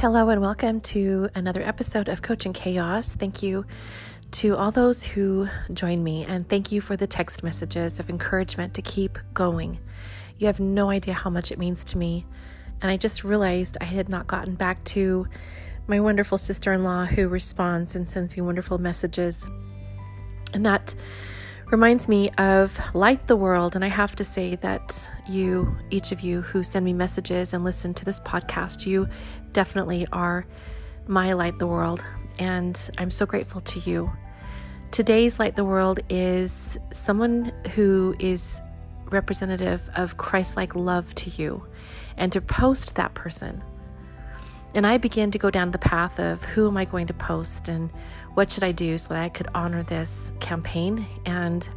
Hello, and welcome to another episode of Coaching Chaos. Thank you to all those who join me, and thank you for the text messages of encouragement to keep going. You have no idea how much it means to me. And I just realized I had not gotten back to my wonderful sister in law who responds and sends me wonderful messages. And that reminds me of Light the World. And I have to say that you, each of you who send me messages and listen to this podcast, you definitely are my Light the World. And I'm so grateful to you. Today's Light the World is someone who is representative of Christ like love to you and to post that person. And I began to go down the path of who am I going to post and what should I do so that I could honor this campaign? And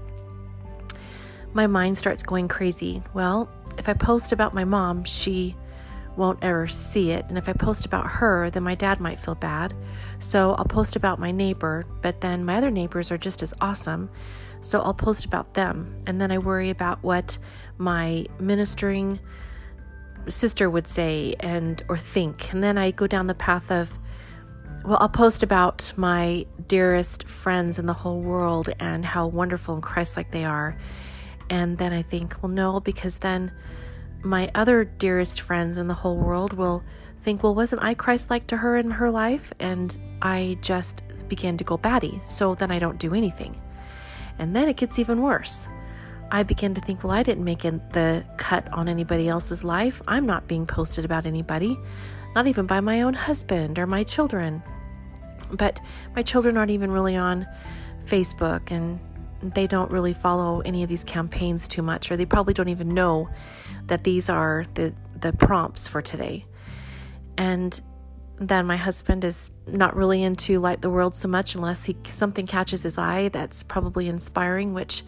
my mind starts going crazy. Well, if I post about my mom, she won't ever see it. And if I post about her, then my dad might feel bad. So I'll post about my neighbor, but then my other neighbors are just as awesome. So I'll post about them. And then I worry about what my ministering sister would say and or think. And then I go down the path of well, I'll post about my dearest friends in the whole world and how wonderful and Christ-like they are. And then I think, well, no, because then my other dearest friends in the whole world will think, well, wasn't I Christ like to her in her life? And I just begin to go batty. So then I don't do anything. And then it gets even worse. I begin to think, well, I didn't make the cut on anybody else's life. I'm not being posted about anybody, not even by my own husband or my children. But my children aren't even really on Facebook and they don't really follow any of these campaigns too much, or they probably don't even know that these are the, the prompts for today. And then my husband is not really into light the world so much unless he something catches his eye that's probably inspiring which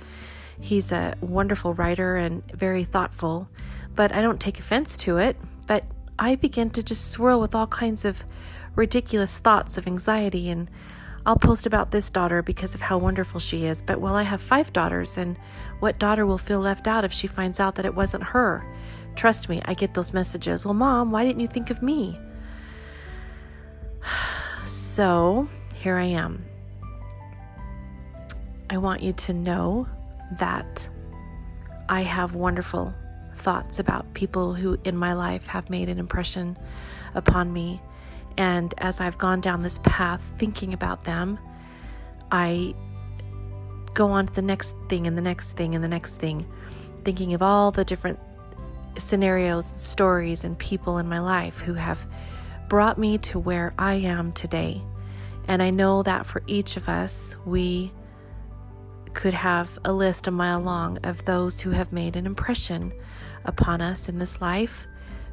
he's a wonderful writer and very thoughtful but i don't take offense to it but i begin to just swirl with all kinds of ridiculous thoughts of anxiety and I'll post about this daughter because of how wonderful she is, but well, I have five daughters, and what daughter will feel left out if she finds out that it wasn't her? Trust me, I get those messages. Well, mom, why didn't you think of me? So here I am. I want you to know that I have wonderful thoughts about people who in my life have made an impression upon me. And as I've gone down this path thinking about them, I go on to the next thing and the next thing and the next thing, thinking of all the different scenarios, stories, and people in my life who have brought me to where I am today. And I know that for each of us, we could have a list a mile long of those who have made an impression upon us in this life,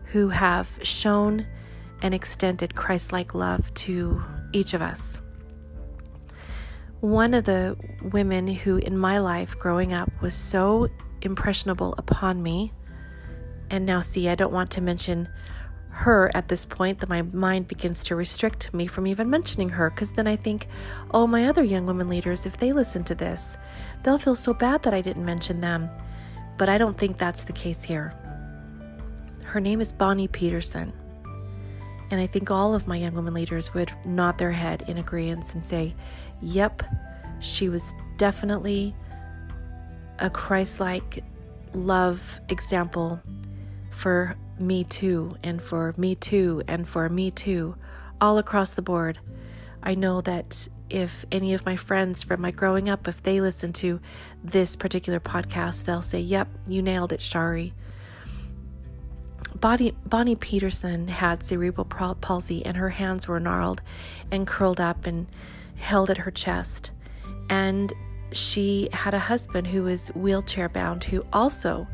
who have shown and extended Christ like love to each of us. One of the women who in my life growing up was so impressionable upon me, and now see, I don't want to mention her at this point that my mind begins to restrict me from even mentioning her because then I think, oh, my other young women leaders, if they listen to this, they'll feel so bad that I didn't mention them. But I don't think that's the case here. Her name is Bonnie Peterson. And I think all of my young women leaders would nod their head in agreement and say, yep, she was definitely a Christ like love example for me too, and for me too, and for me too, all across the board. I know that if any of my friends from my growing up, if they listen to this particular podcast, they'll say, Yep, you nailed it, Shari. Bonnie, Bonnie Peterson had cerebral palsy, and her hands were gnarled and curled up and held at her chest. And she had a husband who was wheelchair bound, who also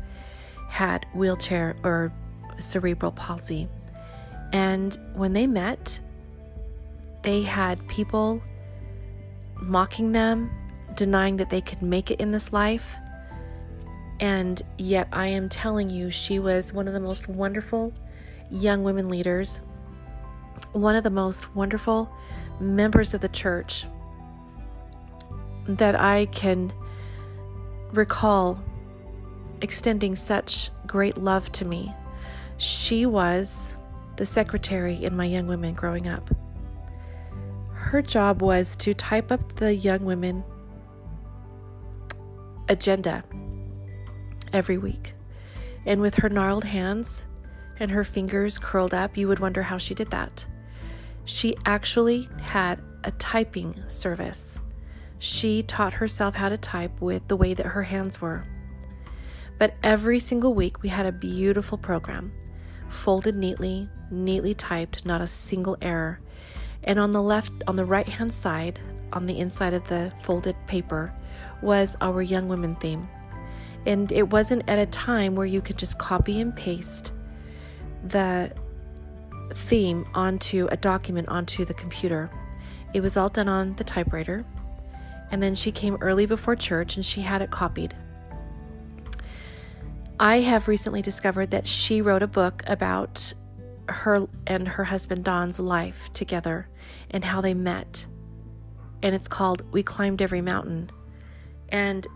had wheelchair or cerebral palsy. And when they met, they had people mocking them, denying that they could make it in this life. And yet, I am telling you, she was one of the most wonderful young women leaders, one of the most wonderful members of the church that I can recall extending such great love to me. She was the secretary in my young women growing up. Her job was to type up the young women agenda every week. And with her gnarled hands and her fingers curled up, you would wonder how she did that. She actually had a typing service. She taught herself how to type with the way that her hands were. But every single week, we had a beautiful program, folded neatly, neatly typed, not a single error. And on the left, on the right hand side, on the inside of the folded paper, was our Young Women theme. And it wasn't at a time where you could just copy and paste the theme onto a document onto the computer. It was all done on the typewriter. And then she came early before church and she had it copied. I have recently discovered that she wrote a book about her and her husband Don's life together and how they met. And it's called We Climbed Every Mountain. And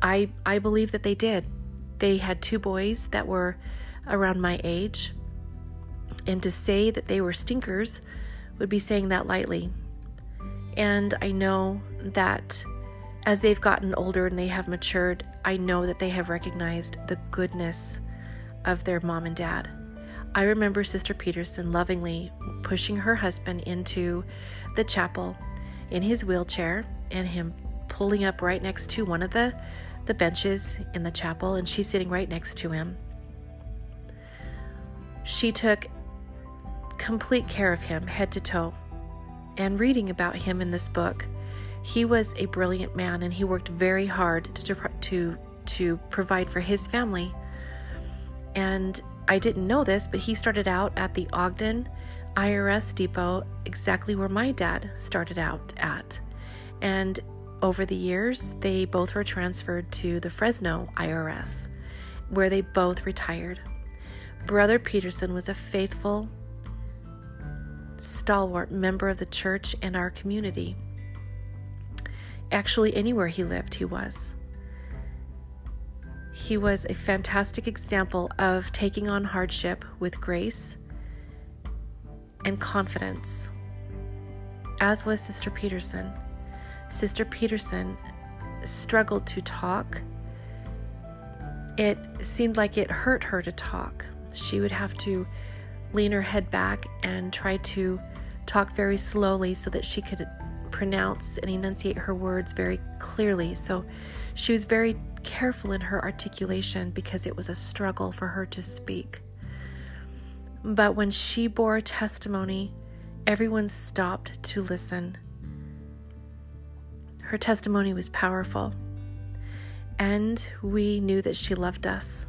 I I believe that they did. They had two boys that were around my age. And to say that they were stinkers would be saying that lightly. And I know that as they've gotten older and they have matured, I know that they have recognized the goodness of their mom and dad. I remember Sister Peterson lovingly pushing her husband into the chapel in his wheelchair and him pulling up right next to one of the, the benches in the chapel, and she's sitting right next to him. She took complete care of him, head to toe. And reading about him in this book, he was a brilliant man and he worked very hard to, to, to provide for his family. And I didn't know this, but he started out at the Ogden IRS depot, exactly where my dad started out at. And over the years, they both were transferred to the Fresno IRS, where they both retired. Brother Peterson was a faithful, stalwart member of the church and our community. Actually, anywhere he lived, he was. He was a fantastic example of taking on hardship with grace and confidence, as was Sister Peterson. Sister Peterson struggled to talk. It seemed like it hurt her to talk. She would have to lean her head back and try to talk very slowly so that she could pronounce and enunciate her words very clearly. So she was very careful in her articulation because it was a struggle for her to speak. But when she bore testimony, everyone stopped to listen. Her testimony was powerful, and we knew that she loved us.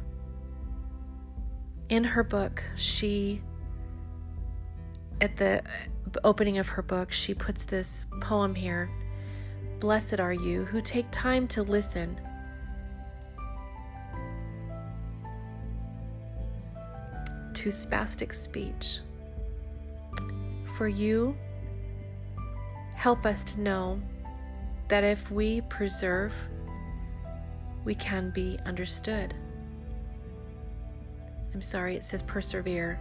In her book, she, at the opening of her book, she puts this poem here Blessed are you who take time to listen to spastic speech. For you, help us to know that if we preserve, we can be understood. I'm sorry, it says persevere.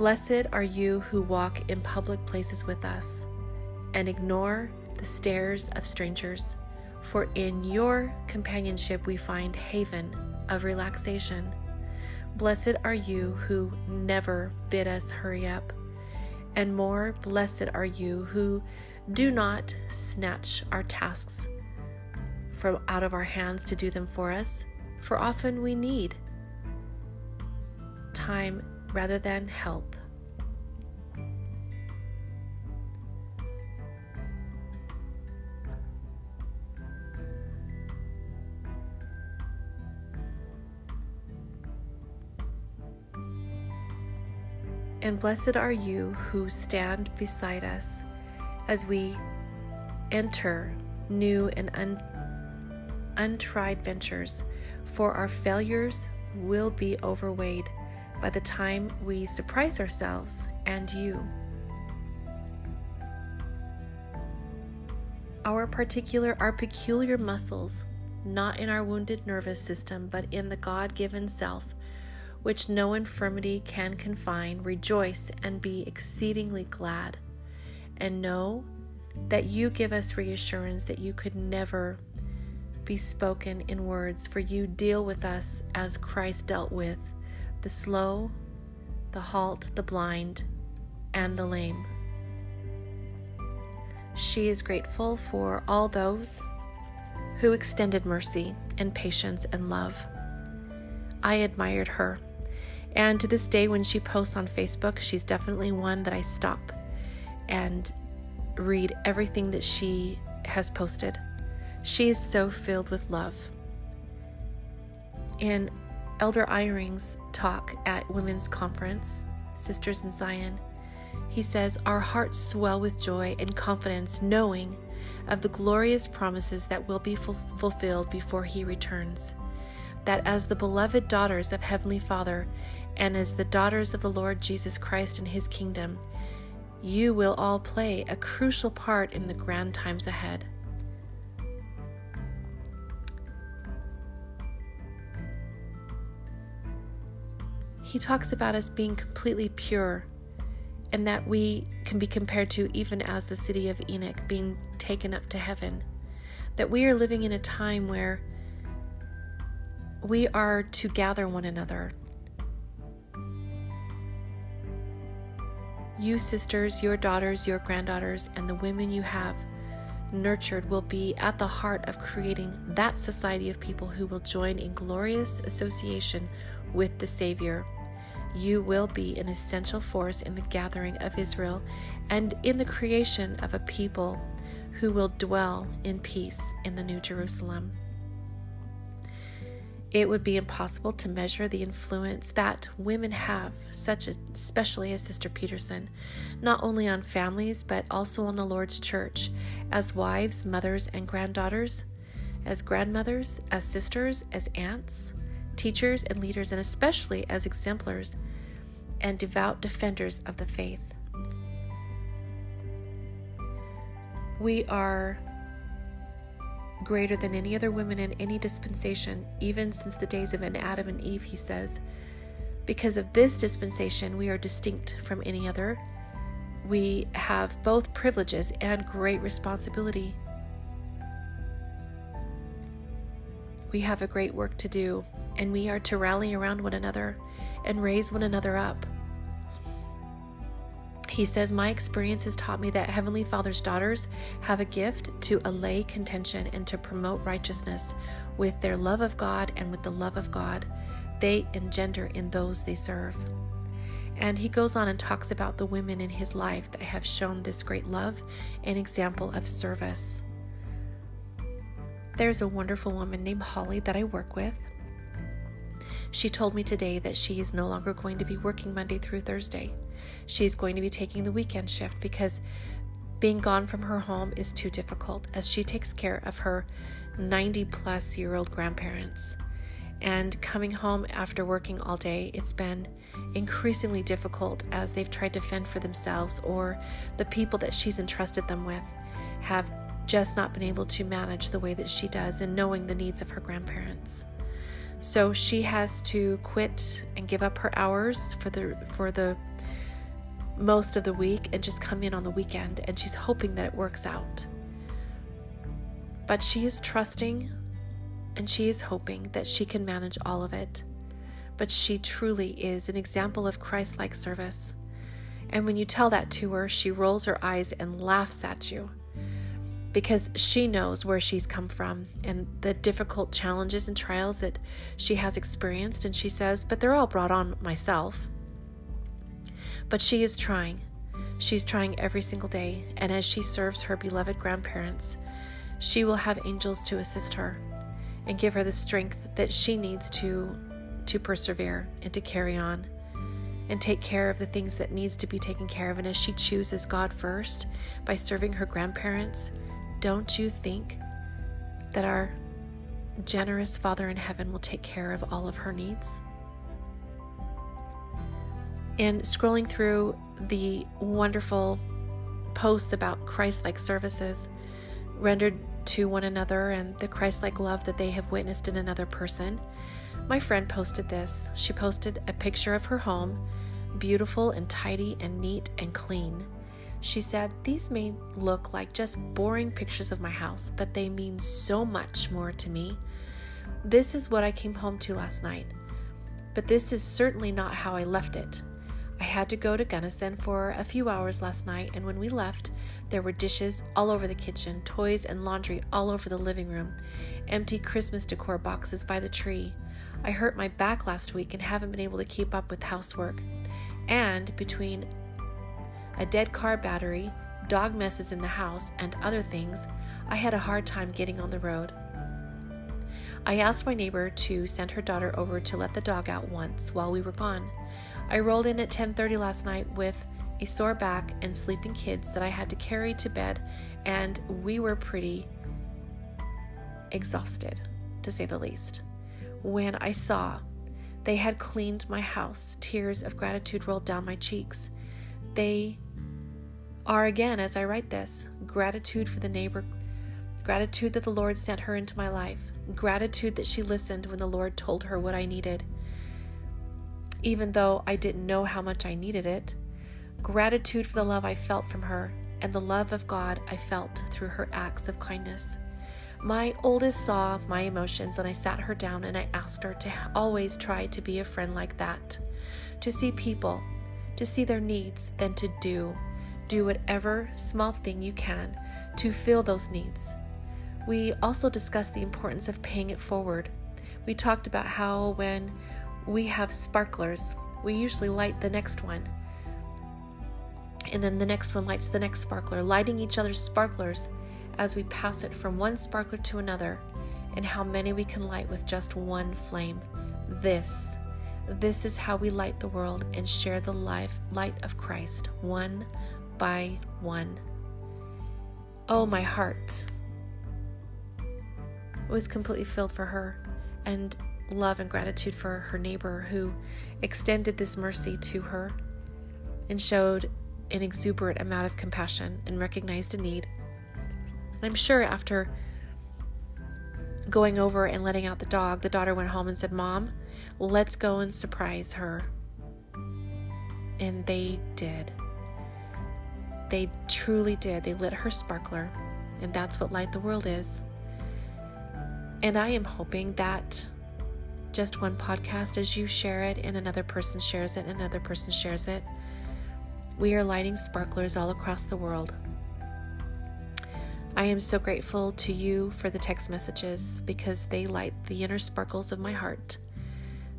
Blessed are you who walk in public places with us and ignore the stares of strangers, for in your companionship we find haven of relaxation. Blessed are you who never bid us hurry up, and more blessed are you who do not snatch our tasks from out of our hands to do them for us, for often we need time rather than help. And blessed are you who stand beside us as we enter new and un- untried ventures, for our failures will be overweighed by the time we surprise ourselves and you. Our particular, our peculiar muscles not in our wounded nervous system, but in the God given self, which no infirmity can confine, rejoice and be exceedingly glad. And know that you give us reassurance that you could never be spoken in words, for you deal with us as Christ dealt with the slow, the halt, the blind, and the lame. She is grateful for all those who extended mercy and patience and love. I admired her. And to this day, when she posts on Facebook, she's definitely one that I stop and read everything that she has posted. She is so filled with love. In Elder Eyring's talk at Women's Conference, Sisters in Zion, he says, Our hearts swell with joy and confidence, knowing of the glorious promises that will be ful- fulfilled before he returns. That as the beloved daughters of Heavenly Father, and as the daughters of the Lord Jesus Christ in his kingdom, you will all play a crucial part in the grand times ahead. He talks about us being completely pure and that we can be compared to even as the city of Enoch being taken up to heaven. That we are living in a time where we are to gather one another. You, sisters, your daughters, your granddaughters, and the women you have nurtured will be at the heart of creating that society of people who will join in glorious association with the Savior you will be an essential force in the gathering of Israel and in the creation of a people who will dwell in peace in the New Jerusalem. It would be impossible to measure the influence that women have, such as, especially as Sister Peterson, not only on families but also on the Lord's church, as wives, mothers, and granddaughters, as grandmothers, as sisters, as aunts, teachers and leaders, and especially as exemplars and devout defenders of the faith. We are greater than any other women in any dispensation, even since the days of Adam and Eve, he says. Because of this dispensation, we are distinct from any other. We have both privileges and great responsibility. We have a great work to do, and we are to rally around one another and raise one another up. He says, My experience has taught me that Heavenly Father's daughters have a gift to allay contention and to promote righteousness with their love of God and with the love of God they engender in those they serve. And he goes on and talks about the women in his life that have shown this great love and example of service. There's a wonderful woman named Holly that I work with. She told me today that she is no longer going to be working Monday through Thursday. She's going to be taking the weekend shift because being gone from her home is too difficult as she takes care of her 90 plus year old grandparents. And coming home after working all day, it's been increasingly difficult as they've tried to fend for themselves or the people that she's entrusted them with have just not been able to manage the way that she does in knowing the needs of her grandparents. So she has to quit and give up her hours for the for the most of the week and just come in on the weekend and she's hoping that it works out. But she is trusting and she is hoping that she can manage all of it. But she truly is an example of Christ like service. And when you tell that to her, she rolls her eyes and laughs at you because she knows where she's come from and the difficult challenges and trials that she has experienced. And she says, But they're all brought on myself. But she is trying. She's trying every single day. And as she serves her beloved grandparents, she will have angels to assist her and give her the strength that she needs to to persevere and to carry on and take care of the things that needs to be taken care of and as she chooses God first by serving her grandparents don't you think that our generous Father in heaven will take care of all of her needs? And scrolling through the wonderful posts about Christ like services rendered to one another and the Christ like love that they have witnessed in another person, my friend posted this. She posted a picture of her home, beautiful and tidy and neat and clean. She said, These may look like just boring pictures of my house, but they mean so much more to me. This is what I came home to last night, but this is certainly not how I left it. I had to go to Gunnison for a few hours last night, and when we left, there were dishes all over the kitchen, toys and laundry all over the living room, empty Christmas decor boxes by the tree. I hurt my back last week and haven't been able to keep up with housework. And between a dead car battery, dog messes in the house, and other things, I had a hard time getting on the road. I asked my neighbor to send her daughter over to let the dog out once while we were gone. I rolled in at 10:30 last night with a sore back and sleeping kids that I had to carry to bed, and we were pretty exhausted, to say the least. When I saw they had cleaned my house, tears of gratitude rolled down my cheeks. They are again, as I write this, gratitude for the neighbor, gratitude that the Lord sent her into my life, gratitude that she listened when the Lord told her what I needed, even though I didn't know how much I needed it, gratitude for the love I felt from her and the love of God I felt through her acts of kindness. My oldest saw my emotions and I sat her down and I asked her to always try to be a friend like that, to see people, to see their needs, then to do. Do whatever small thing you can to fill those needs. We also discussed the importance of paying it forward. We talked about how when we have sparklers, we usually light the next one. And then the next one lights the next sparkler, lighting each other's sparklers as we pass it from one sparkler to another, and how many we can light with just one flame. This, this is how we light the world and share the life, light of Christ, one by one. Oh, my heart was completely filled for her, and love and gratitude for her neighbor who extended this mercy to her and showed an exuberant amount of compassion and recognized a need. And I'm sure after going over and letting out the dog, the daughter went home and said, Mom, let's go and surprise her. And they did. They truly did. They lit her sparkler. And that's what Light the World is. And I am hoping that just one podcast as you share it and another person shares it and another person shares it. We are lighting sparklers all across the world. I am so grateful to you for the text messages because they light the inner sparkles of my heart.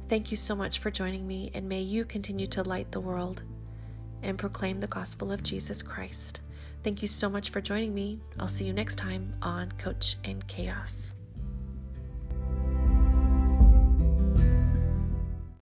Thank you so much for joining me, and may you continue to light the world and proclaim the gospel of Jesus Christ. Thank you so much for joining me. I'll see you next time on Coaching Chaos.